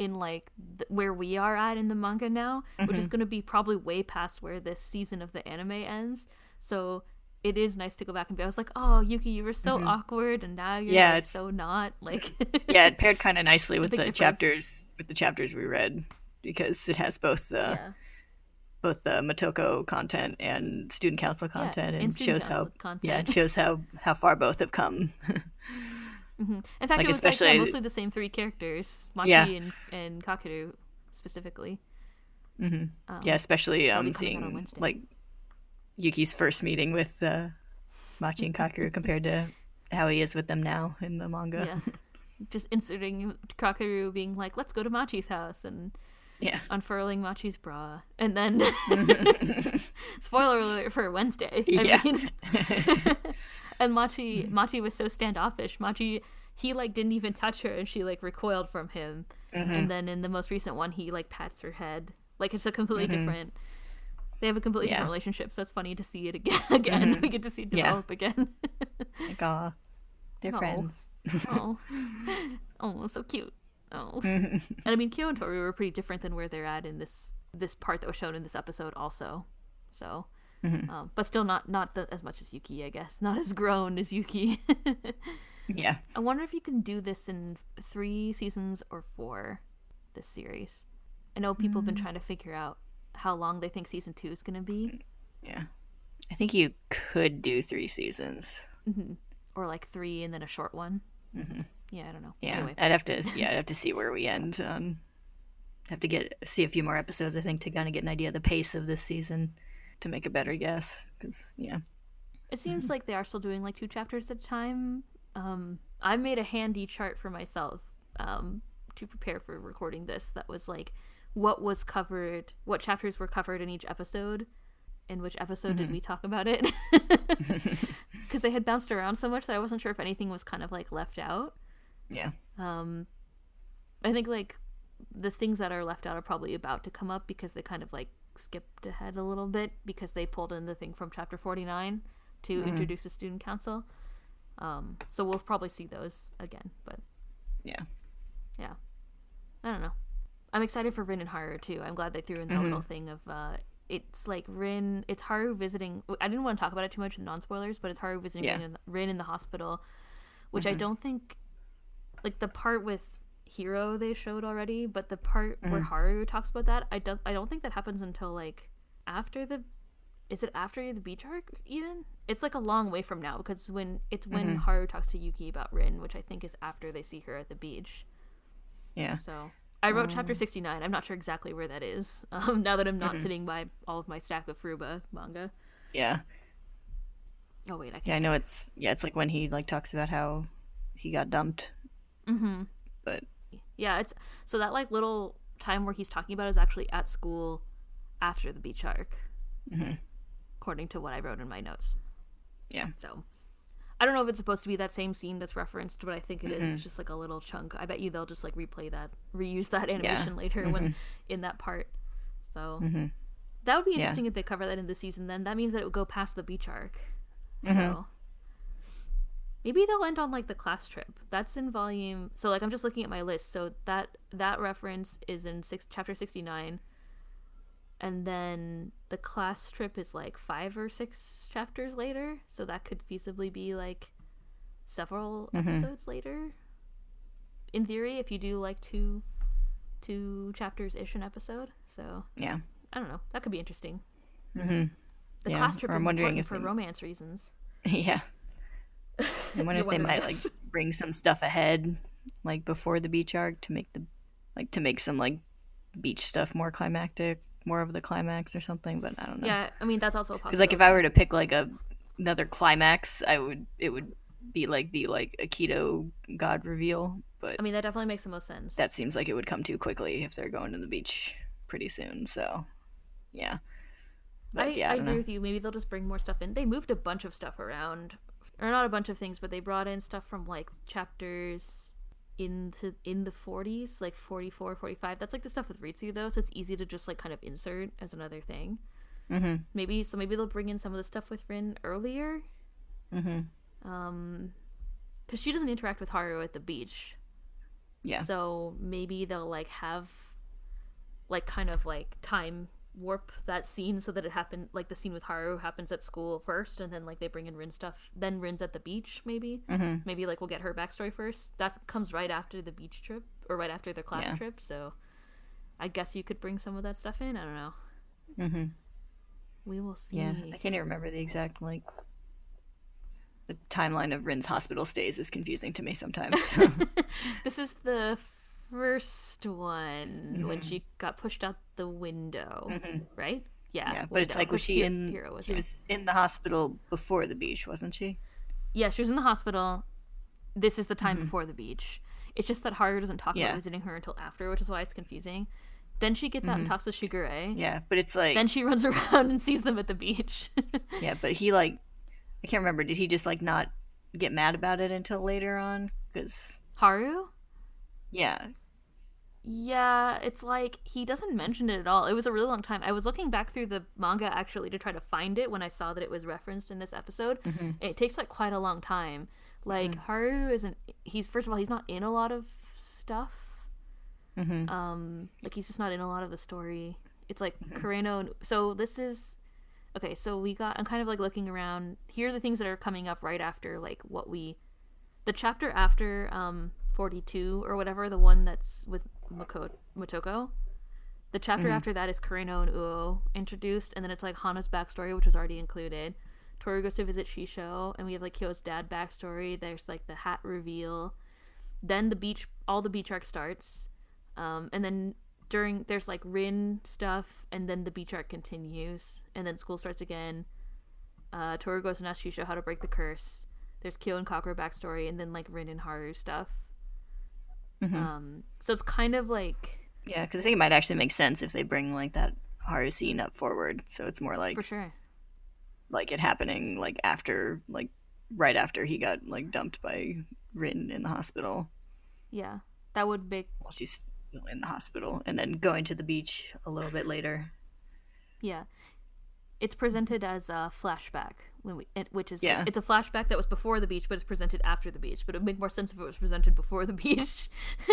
in like th- where we are at in the manga now which is going to be probably way past where this season of the anime ends so it is nice to go back and be i was like oh yuki you were so awkward and now you're Yeah, like, it's- so not like yeah. It paired kind of nicely with the difference. chapters with the chapters we read because it has both uh, yeah. both the Motoko content and student council Yeah, content, and and shows how content. yeah, it shows how how far both have come. Mhm. in fact like, it was like, yeah, especially- mostly the same three characters machi Yeah. and, and specifically hmm um, yeah, especially um be coming out on seeing like Yuki's first meeting with uh, Machi and Kakeru compared to how he is with them now in the manga. yeah just inserting kakeru being like let's go to machi's house and Yeah. unfurling Machi's bra, and then spoiler alert for Wednesday. I Yeah. And Machi Machi was so standoffish. Machi he like didn't even touch her, and she like recoiled from him. Mm-hmm. And then in the most recent one, he like pats her head. Like it's a completely different. They have a completely Mm-hmm. Yeah. different relationship, so it's funny to see it again. Again, we get to see it Yeah. develop again. Like, aw, they're friends. oh, oh, so cute. Oh, Mm-hmm. and I mean, Kyo and Toru were pretty different than where they're at in this this part that was shown in this episode, also. So, Mm-hmm. um, but still not not the, as much as Yuki, I guess. Not as grown as Yuki. Yeah. I wonder if you can do this in three seasons or four. This series. I know people have Mm. been trying to figure out how long they think season two is going to be, Yeah. I think you could do three seasons. or like three and then a short one. Yeah, I don't know. Mm-hmm. Yeah. Anyway, I'd have to yeah, I'd have to see where we end. Um have to get see a few more episodes I think to kind of get an idea of the pace of this season to make a better guess cuz yeah. It seems Mm-hmm. like they are still doing like two chapters at a time. Um, I made a handy chart for myself um, to prepare for recording this. That was like what was covered, what chapters were covered in each episode, in which episode Mm-hmm. did we talk about it? Because they had bounced around so much that I wasn't sure if anything was kind of like left out. Yeah. Um, I think like the things that are left out are probably about to come up because they kind of like skipped ahead a little bit because they pulled in the thing from chapter 49 to introduce the student council. Um, so we'll probably see those again, but Yeah. yeah. I don't know. I'm excited for Rin and Haru too. I'm glad they threw in that little thing of uh it's like Rin it's Haru visiting I didn't want to talk about it too much with non spoilers, but it's Haru visiting Yeah. Rin, in the, Rin in the hospital, which I don't think like the part with Hiro they showed already, but the part where Haru talks about that, I don't I don't think that happens until like after the is it after the beach arc even? It's like a long way from now because when it's when Haru talks to Yuki about Rin, which I think is after they see her at the beach. Yeah. So I wrote chapter 69. I'm not sure exactly where that is. Um, now that I'm not sitting by all of my stack of Furuba manga. Yeah. Oh wait, I. Yeah, I know it's yeah, it's like when he like talks about how he got dumped. Mm-hmm. But Yeah, it's so that like little time where he's talking about is actually at school after the beach arc, Mhm. according to what I wrote in my notes. yeah. So, I don't know if it's supposed to be that same scene that's referenced, but I think it is. Mm-hmm. It's just like a little chunk. I bet you they'll just like replay that, reuse that animation later when in that part. So that would be Mm-hmm. Yeah. interesting if they cover that in the season. Then that means that it would go past the beach arc. Mm-hmm. So maybe they'll end on like the class trip. That's in volume. So like I'm just looking at my list. So that that reference is in six chapter sixty nine. And then the class trip is like five or six chapters later, so that could feasibly be like several episodes later. In theory, if you do like two two chapters ish an episode. So Yeah. I don't know. That could be interesting. Mm-hmm. The Yeah, class trip or is I'm wondering important if for they- romance reasons. Yeah. I wonder if they might like bring some stuff ahead, like before the beach arc, to make the like to make some like beach stuff more climactic, more of the climax or something. But I don't know. Yeah, I mean that's also a Because like if I were to pick like a another climax, I would it would be like the like Akito god reveal. But I mean that definitely makes the most sense. that seems like it would come too quickly if they're going to the beach pretty soon. So yeah. But I, yeah, I, I, agree know. with you. Maybe they'll just bring more stuff in. They moved a bunch of stuff around, or not a bunch of things, but they brought in stuff from like chapters in the in the 40s, like 44, 45. That's like the stuff with Ritsu though, so it's easy to just like kind of insert as another thing. Mm-hmm. Maybe so. Maybe they'll bring in some of the stuff with Rin earlier, Mm-hmm. um, because she doesn't interact with Haru at the beach. Yeah. So maybe they'll like have like kind of like time warp that scene so that it happened like the scene with Haru happens at school first and then like they bring in Rin stuff then Rin's at the beach maybe Mm-hmm. maybe like we'll get her backstory first that comes right after the beach trip or right after their class Yeah. trip so I guess you could bring some of that stuff in I don't know Mm-hmm. we will see Yeah, I can't even remember the exact like the timeline of Rin's hospital stays is confusing to me sometimes. this is the first one when she got pushed out the window right yeah Mm-hmm. yeah, but it's like was she in? hero was she there. was in the hospital before the beach, wasn't she? Yeah, she was in the hospital. This is the time before the beach. It's just that Haru doesn't talk Mm-hmm. Yeah. about visiting her until after, which is why it's confusing. Then she gets out and talks to Shigure. Yeah, but it's like Then she runs around and sees them at the beach. yeah, but he like I can't remember. Did he just like not get mad about it until later on? Because Haru? yeah, Yeah, it's like he doesn't mention it at all. It was a really long time. I was looking back through the manga actually to try to find it when I saw that it was referenced in this episode. Mm-hmm. It takes like quite a long time. Like Haru isn't he's first of all he's not in a lot of stuff. Mm-hmm. Um like he's just not in a lot of the story. It's like Mm-hmm. Kureno so this is okay, so we got I'm kind of like looking around. Here are the things that are coming up right after like what we the chapter after um 42 or whatever the one that's with Mako- Motoko. The chapter Mm-hmm. after that is Kureno and Uo introduced and then it's like Hana's backstory which was already included. Toru goes to visit Shisho and we have like Kyo's dad backstory. There's like the hat reveal. Then the beach all the beach arc starts. Um, and then during there's like Rin stuff and then the beach arc continues and then school starts again. Uh, Toru goes and asks Shisho how to break the curse. There's Kyo and Kagura backstory and then like Rin and Haru stuff um, so it's kind of like yeah. Because I think it might actually make sense if they bring like that Haru scene up forward, so it's more like for sure like it happening like after like right after he got like dumped by Rin in the hospital. yeah that would make while she's still in the hospital, and then going to the beach a little bit later. Yeah. It's presented as a flashback when we it, which is Yeah. it's a flashback that was before the beach but it's presented after the beach but it would make more sense if it was presented before the beach.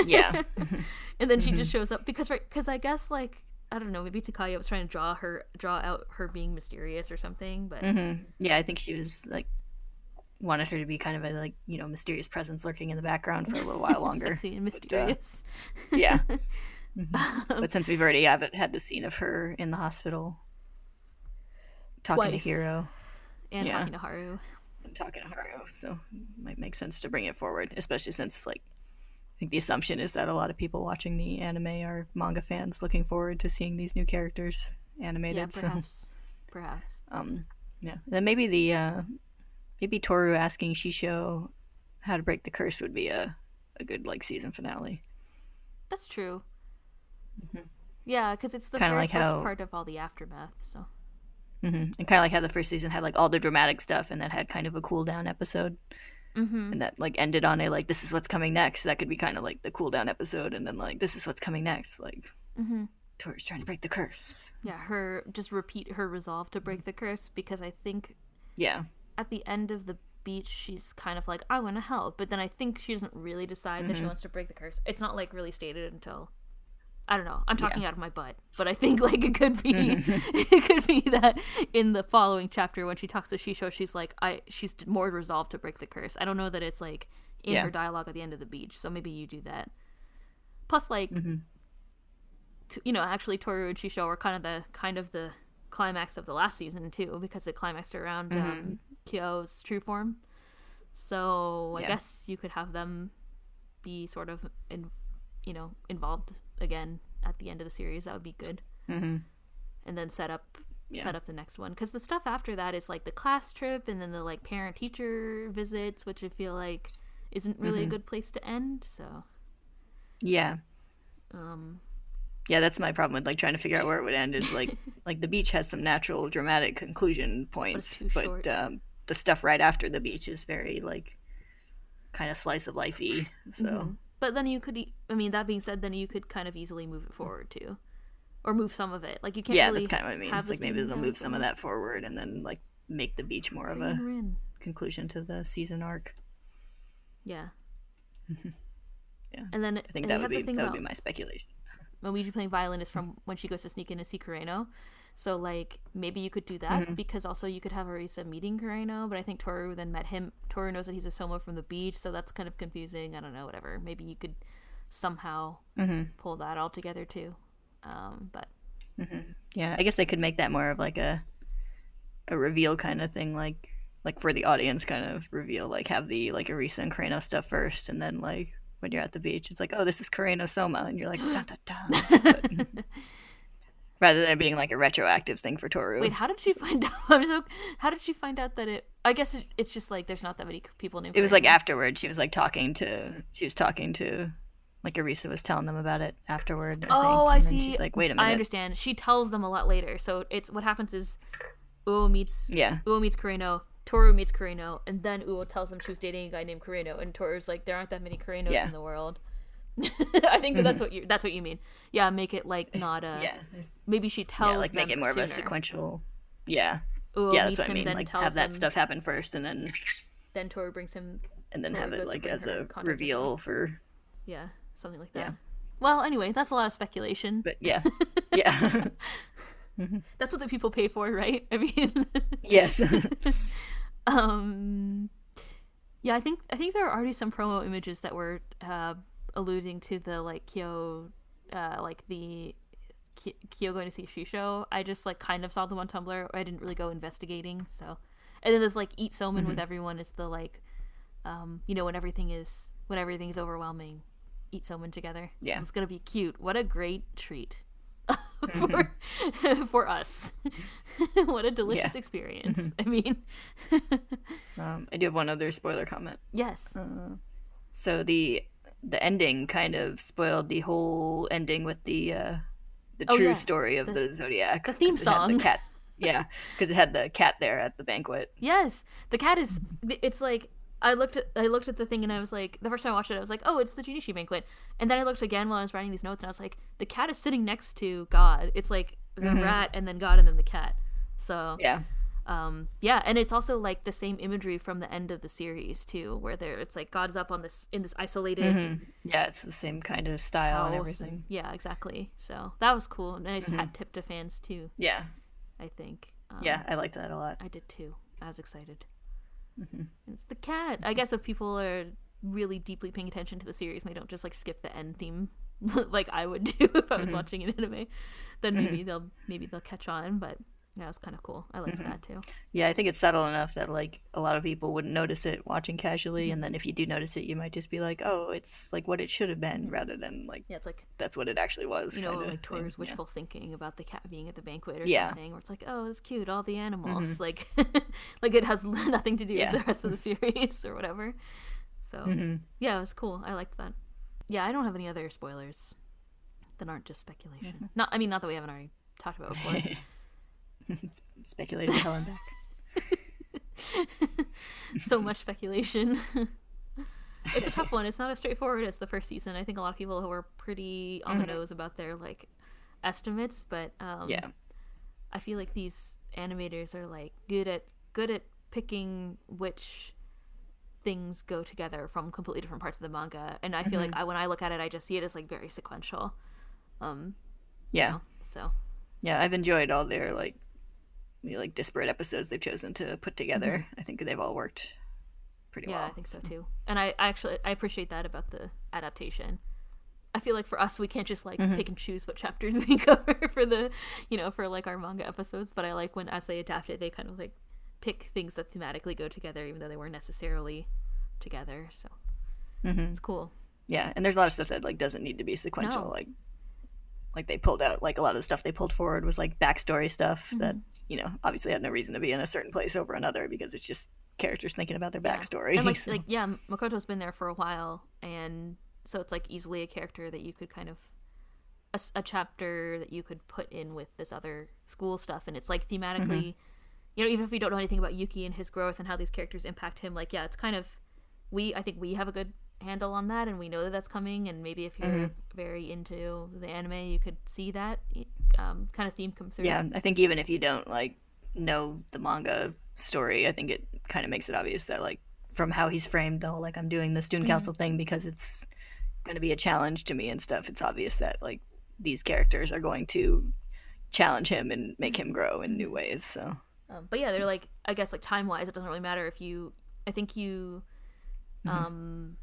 Yeah, and then she just mm-hmm. shows up because right cuz I guess like I don't know maybe Takaya was trying to draw her draw out her being mysterious or something but mm-hmm. yeah. I think she was like wanted her to be kind of a like you know mysterious presence lurking in the background for a little while longer. sexy and uh, mysterious. yeah, Mhm. but um, since we've already have had the scene of her in the hospital talking Twice. to Hiro and Yeah. talking to Haru. and talking to Haru, so it might make sense to bring it forward, especially since like. I think the assumption is that a lot of people watching the anime are manga fans looking forward to seeing these new characters animated. Yeah, so perhaps. Perhaps. Um, yeah. Then maybe the uh, maybe Toru asking Shisho how to break the curse would be a a good like season finale. That's true. Yeah, cuz it's the Kinda very like first how- part of all the aftermath, so hmm And kind of like how the first season had like all the dramatic stuff, and then had kind of a cool down episode, Mm-hmm. and that like ended on a like this is what's coming next. That could be kind of like the cool down episode, and then like this is what's coming next. Like Mm-hmm. Toru's trying to break the curse. Yeah, her just repeat her resolve to break the curse because I think Yeah. at the end of the beach she's kind of like I want to help, but then I think she doesn't really decide that she wants to break the curse. It's not like really stated until I don't know. I'm talking out of my butt, but I think like it could be mm-hmm. it could be that in the following chapter when she talks to Shisho, she's like I she's more resolved to break the curse. I don't know that it's like in Yeah. her dialogue at the end of the beach, so maybe you do that. Plus, like mm-hmm. to, you know, actually Toru and Shisho are kind of the kind of the climax of the last season too, because it climaxed around um, mm-hmm. Kyo's true form. So I Yeah. guess you could have them be sort of in, you know, involved again at the end of the series. That would be good. Mm-hmm. And then set up Yeah. set up the next one because the stuff after that is like the class trip and then the like parent teacher visits, which I feel like isn't really a good place to end. So Yeah. um, Yeah, that's my problem with like trying to figure out where it would end. Is like like the beach has some natural dramatic conclusion points, too but, um, the stuff right after the beach is very like kind of slice of lifey. So Mm-hmm. But then you could, e- I mean, that being said, then you could kind of easily move it forward too, or move some of it. Like you can't. yeah, really that's kind of what I mean. It's like maybe they'll move some of that forward and then like make the beach more of a conclusion to the season arc. Yeah. Yeah. And then I think that would to be that would about be my speculation. Luigi playing violin is from when she goes to sneak in and see Kureno. So like maybe you could do that Mm-hmm. because also you could have Arisa meeting Kureno, but I think Toru then met him. Toru knows that he's a Sohma from the beach, so that's kind of confusing. I don't know, whatever. Maybe you could somehow Mm-hmm. pull that all together too. Um, but Yeah, I guess they could make that more of like a a reveal kind of thing, like like for the audience kind of reveal, like have the like Arisa and Kureno stuff first, and then like when you're at the beach, it's like, oh, this is Kureno Sohma, and you're like, dun, dun, dun. Rather than it being like a retroactive thing for Toru. wait, how did she find out? I'm so. How did she find out that it? I guess it, it's just like there's not that many people named. it was like afterward. She was like talking to. She was talking to. Like Arisa was telling them about it afterward. I Oh, think, I see. She's like, wait a minute. I understand. She tells them a lot later. So it's what happens is Uo meets Yeah. Uo meets Kureno, Toru meets Kureno, and then Uo tells him she was dating a guy named Kureno, and Toru's like, there aren't that many Kurenos Yeah. in the world. I think that that's what you that's what you mean. Yeah, make it like not a. Yeah. Maybe she tells. Yeah, like make it more of a sequential. Yeah. Uo yeah, that's what I mean. then Like have that stuff happen first, and then Then Toru brings him. and then Or have it like as a reveal for. Yeah, something like that. Yeah. Well, anyway, that's a lot of speculation. But yeah, yeah, That's what the people pay for, right? I mean. yes, um yeah i think i think there are already some promo images that were uh alluding to the like kyo uh like the kyo going to see shisho i just like kind of saw them on tumblr. I didn't really go investigating so. And then there's like eat somen Mm-hmm. with everyone is the like um you know when everything is when everything is overwhelming eat somen together. Yeah. it's gonna be cute. What a great treat for for us. What a delicious Yeah. experience. I mean. Um, I do have one other spoiler comment. yes. So the the ending kind of spoiled the whole ending with the uh, the Oh, true yeah. story of the, zodiac. the theme song. The cat, yeah, because it had the cat there at the banquet. Yes, the cat is. It's like I looked at I looked at the thing and I was like, the first time I watched it, I was like, oh, it's the Junishi banquet. And then I looked again while I was writing these notes and I was like, the cat is sitting next to God. It's like the rat and then God and then the cat. So Yeah, um yeah, and it's also like the same imagery from the end of the series too, where there it's like God's up on this in this isolated yeah, it's the same kind of style and everything. Yeah, exactly So that was cool. and i just hat tip to fans too. Yeah, I think. Um, yeah, I liked that a lot. I did too. I was excited. Mm-hmm. It's the cat. I guess if people are really deeply paying attention to the series and they don't just like skip the end theme like I would do if I was Mm-hmm. watching an anime, then maybe they'll maybe they'll catch on. But yeah, it was kind of cool. I Mm-hmm. liked that too. Yeah, I think it's subtle enough that like a lot of people wouldn't notice it watching casually, Mm-hmm. and then if you do notice it, you might just be like, "Oh, it's like what it should have been," rather than like Yeah, it's like that's what it actually was. you know like thing. Toru's Yeah. wishful thinking about the cat being at the banquet or Yeah. something, where it's like, oh, it's cute, all the animals, like like it has nothing to do Yeah. with the rest of the series or whatever. So Mm-hmm. yeah, it was cool. I liked that. Yeah, I don't have any other spoilers that aren't just speculation. Mm-hmm. Not, I mean, not that we haven't already talked about before. Speculating Helen back. so much speculation. it's a tough one. It's not as straightforward as the first season. I think a lot of people were pretty on the nose about their like estimates, but um, Yeah. I feel like these animators are like good at good at picking which things go together from completely different parts of the manga, and I feel like I, when I look at it, I just see it as like very sequential. Um, Yeah. so Yeah, I've enjoyed all their like like disparate episodes they've chosen to put together. Mm-hmm. I think they've all worked pretty yeah, well. I think so too. And I, I actually I appreciate that about the adaptation. I feel like for us, we can't just like mm-hmm. pick and choose what chapters we cover for the, you know, for like our manga episodes. But I like when as they adapt it, they kind of like pick things that thematically go together, even though they weren't necessarily together. So mm-hmm. it's cool. Yeah, and there's a lot of stuff that like doesn't need to be sequential. No. Like, like they pulled out like a lot of the stuff they pulled forward was like backstory stuff that you know obviously had no reason to be in a certain place over another because it's just characters thinking about their Yeah. backstory. And like, so- like yeah, Makoto's been there for a while, and so it's like easily a character that you could kind of a chapter that you could put in with this other school stuff, and it's like thematically, mm-hmm. you know, even if we don't know anything about Yuki and his growth and how these characters impact him, like yeah, it's kind of we I think we have a good handle on that, and we know that that's coming, and maybe if you're mm-hmm. very into the anime, you could see that um, kind of theme come through. yeah, I think even if you don't like know the manga story, I think it kind of makes it obvious that like from how he's framed the whole like I'm doing the student council thing because it's going to be a challenge to me and stuff. It's obvious that like these characters are going to challenge him and make him grow in new ways. So Um, but yeah, they're like I guess like time wise, it doesn't really matter if you. I think you, um,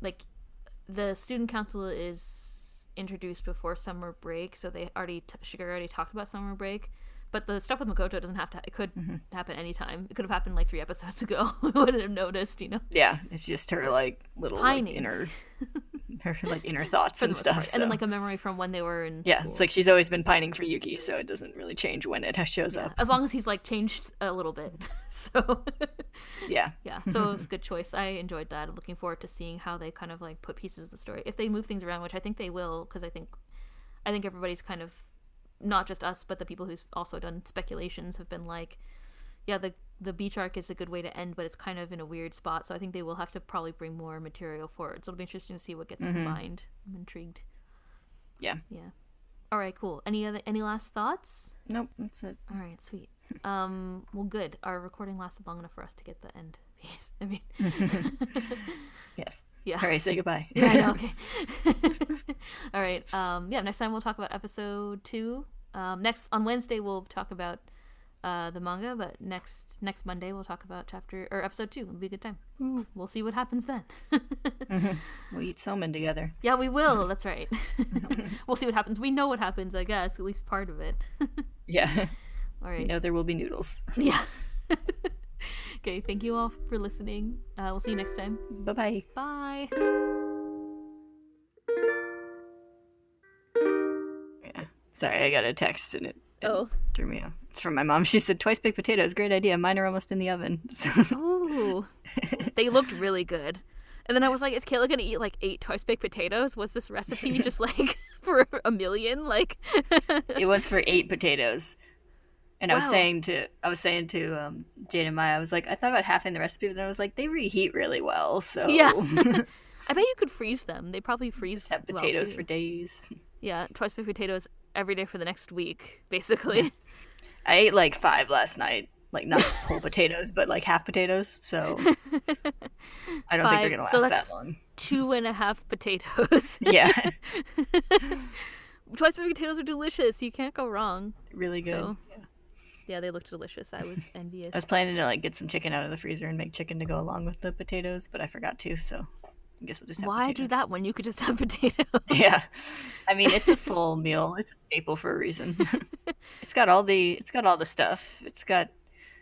like the student council is introduced before summer break, so they already t- Shigure already talked about summer break. But the stuff with Makoto doesn't have to. It could mm-hmm. happen anytime. It could have happened like three episodes ago. we wouldn't have noticed, you know. yeah, it's just her like little like, inner her like inner thoughts and stuff. so- And then like a memory from when they were in. yeah, school. it's like she's always been pining for Yuki, so it doesn't really change when it shows up. as long as he's like changed a little bit. so Yeah. yeah so it was a good choice i enjoyed that i'm looking forward to seeing how they kind of like put pieces of the story if they move things around which i think they will because i think i think everybody's kind of not just us but the people who's also done speculations have been like yeah the the beach arc is a good way to end but it's kind of in a weird spot so i think they will have to probably bring more material forward so it'll be interesting to see what gets combined i'm intrigued Yeah. yeah all right cool any other any last thoughts Nope, that's it. all right, sweet. Um, well, good. Our recording lasted long enough for us to get the end piece. I mean, Yes. yeah. All right, say goodbye. Yeah, know, okay. All right. Um, yeah. Next time we'll talk about episode two. Um, next on Wednesday we'll talk about uh, the manga, but next next Monday we'll talk about chapter or episode two. It'll be a good time. We'll see what happens then. We'll eat somen together. yeah, we will. That's right. we'll see what happens. We know what happens, I guess. At least part of it. Yeah. All right. No, there will be noodles. Yeah. okay. Thank you all for listening. Uh, we'll see you next time. Bye bye. Bye. Yeah. Sorry, I got a text and it Oh. threw me off. It's from my mom. She said twice baked potatoes. Great idea. Mine are almost in the oven. So, Ooh. they looked really good. And then I was like, is Kayla gonna eat like eight twice baked potatoes? Was this recipe just like for a million? Like it was for eight potatoes. And I was saying to I was saying to um, Jade and Maya, I was like, I thought about halving the recipe, but then I was like, they reheat really well, so Yeah. I bet you could freeze them. They probably freeze just have well, potatoes too. for days. Yeah, twice baked potatoes every day for the next week, basically. I ate like five last night, like not whole potatoes, but like half potatoes. So I don't think they're gonna last So that long. Two and a half potatoes. Yeah, twice baked potatoes are delicious. You can't go wrong. really good. So- Yeah, they looked delicious. I was envious. I was planning to like get some chicken out of the freezer and make chicken to go along with the potatoes, but I forgot to. So I guess I'll just have Why do that when you could just have potatoes? Yeah, I mean it's a full meal. It's a staple for a reason. it's got all the it's got all the stuff. It's got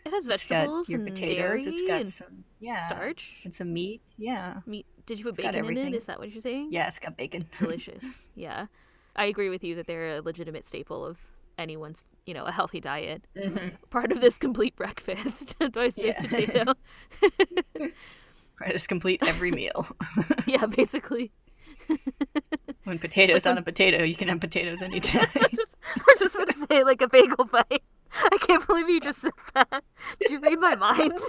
It has vegetables your and potatoes. dairy It's got some yeah starch. and some meat. Yeah, Meat. Did you put It's bacon in it? Is that what you're saying? yeah. It's got bacon. Delicious. yeah, I agree with you that they're a legitimate staple of anyone's, you know, a healthy diet. Part of this complete breakfast. Mm-hmm. Yeah. potato. Right, it's complete every meal. yeah, basically. when potatoes on a potato, you can have potatoes anytime. I just, I was just going to say like a bagel bite. I can't believe you just said that. Did you read my mind?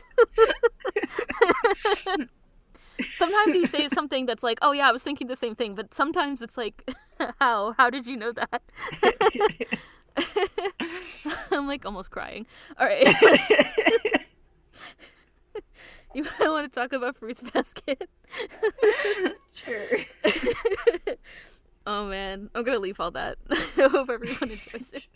sometimes you say something that's like, "Oh yeah, I was thinking the same thing," but sometimes it's like, "How? How did you know that?" I'm like almost crying. All right. you might want to talk about Fruits Basket. sure. oh man, I'm gonna leave all that. I hope everyone enjoys it.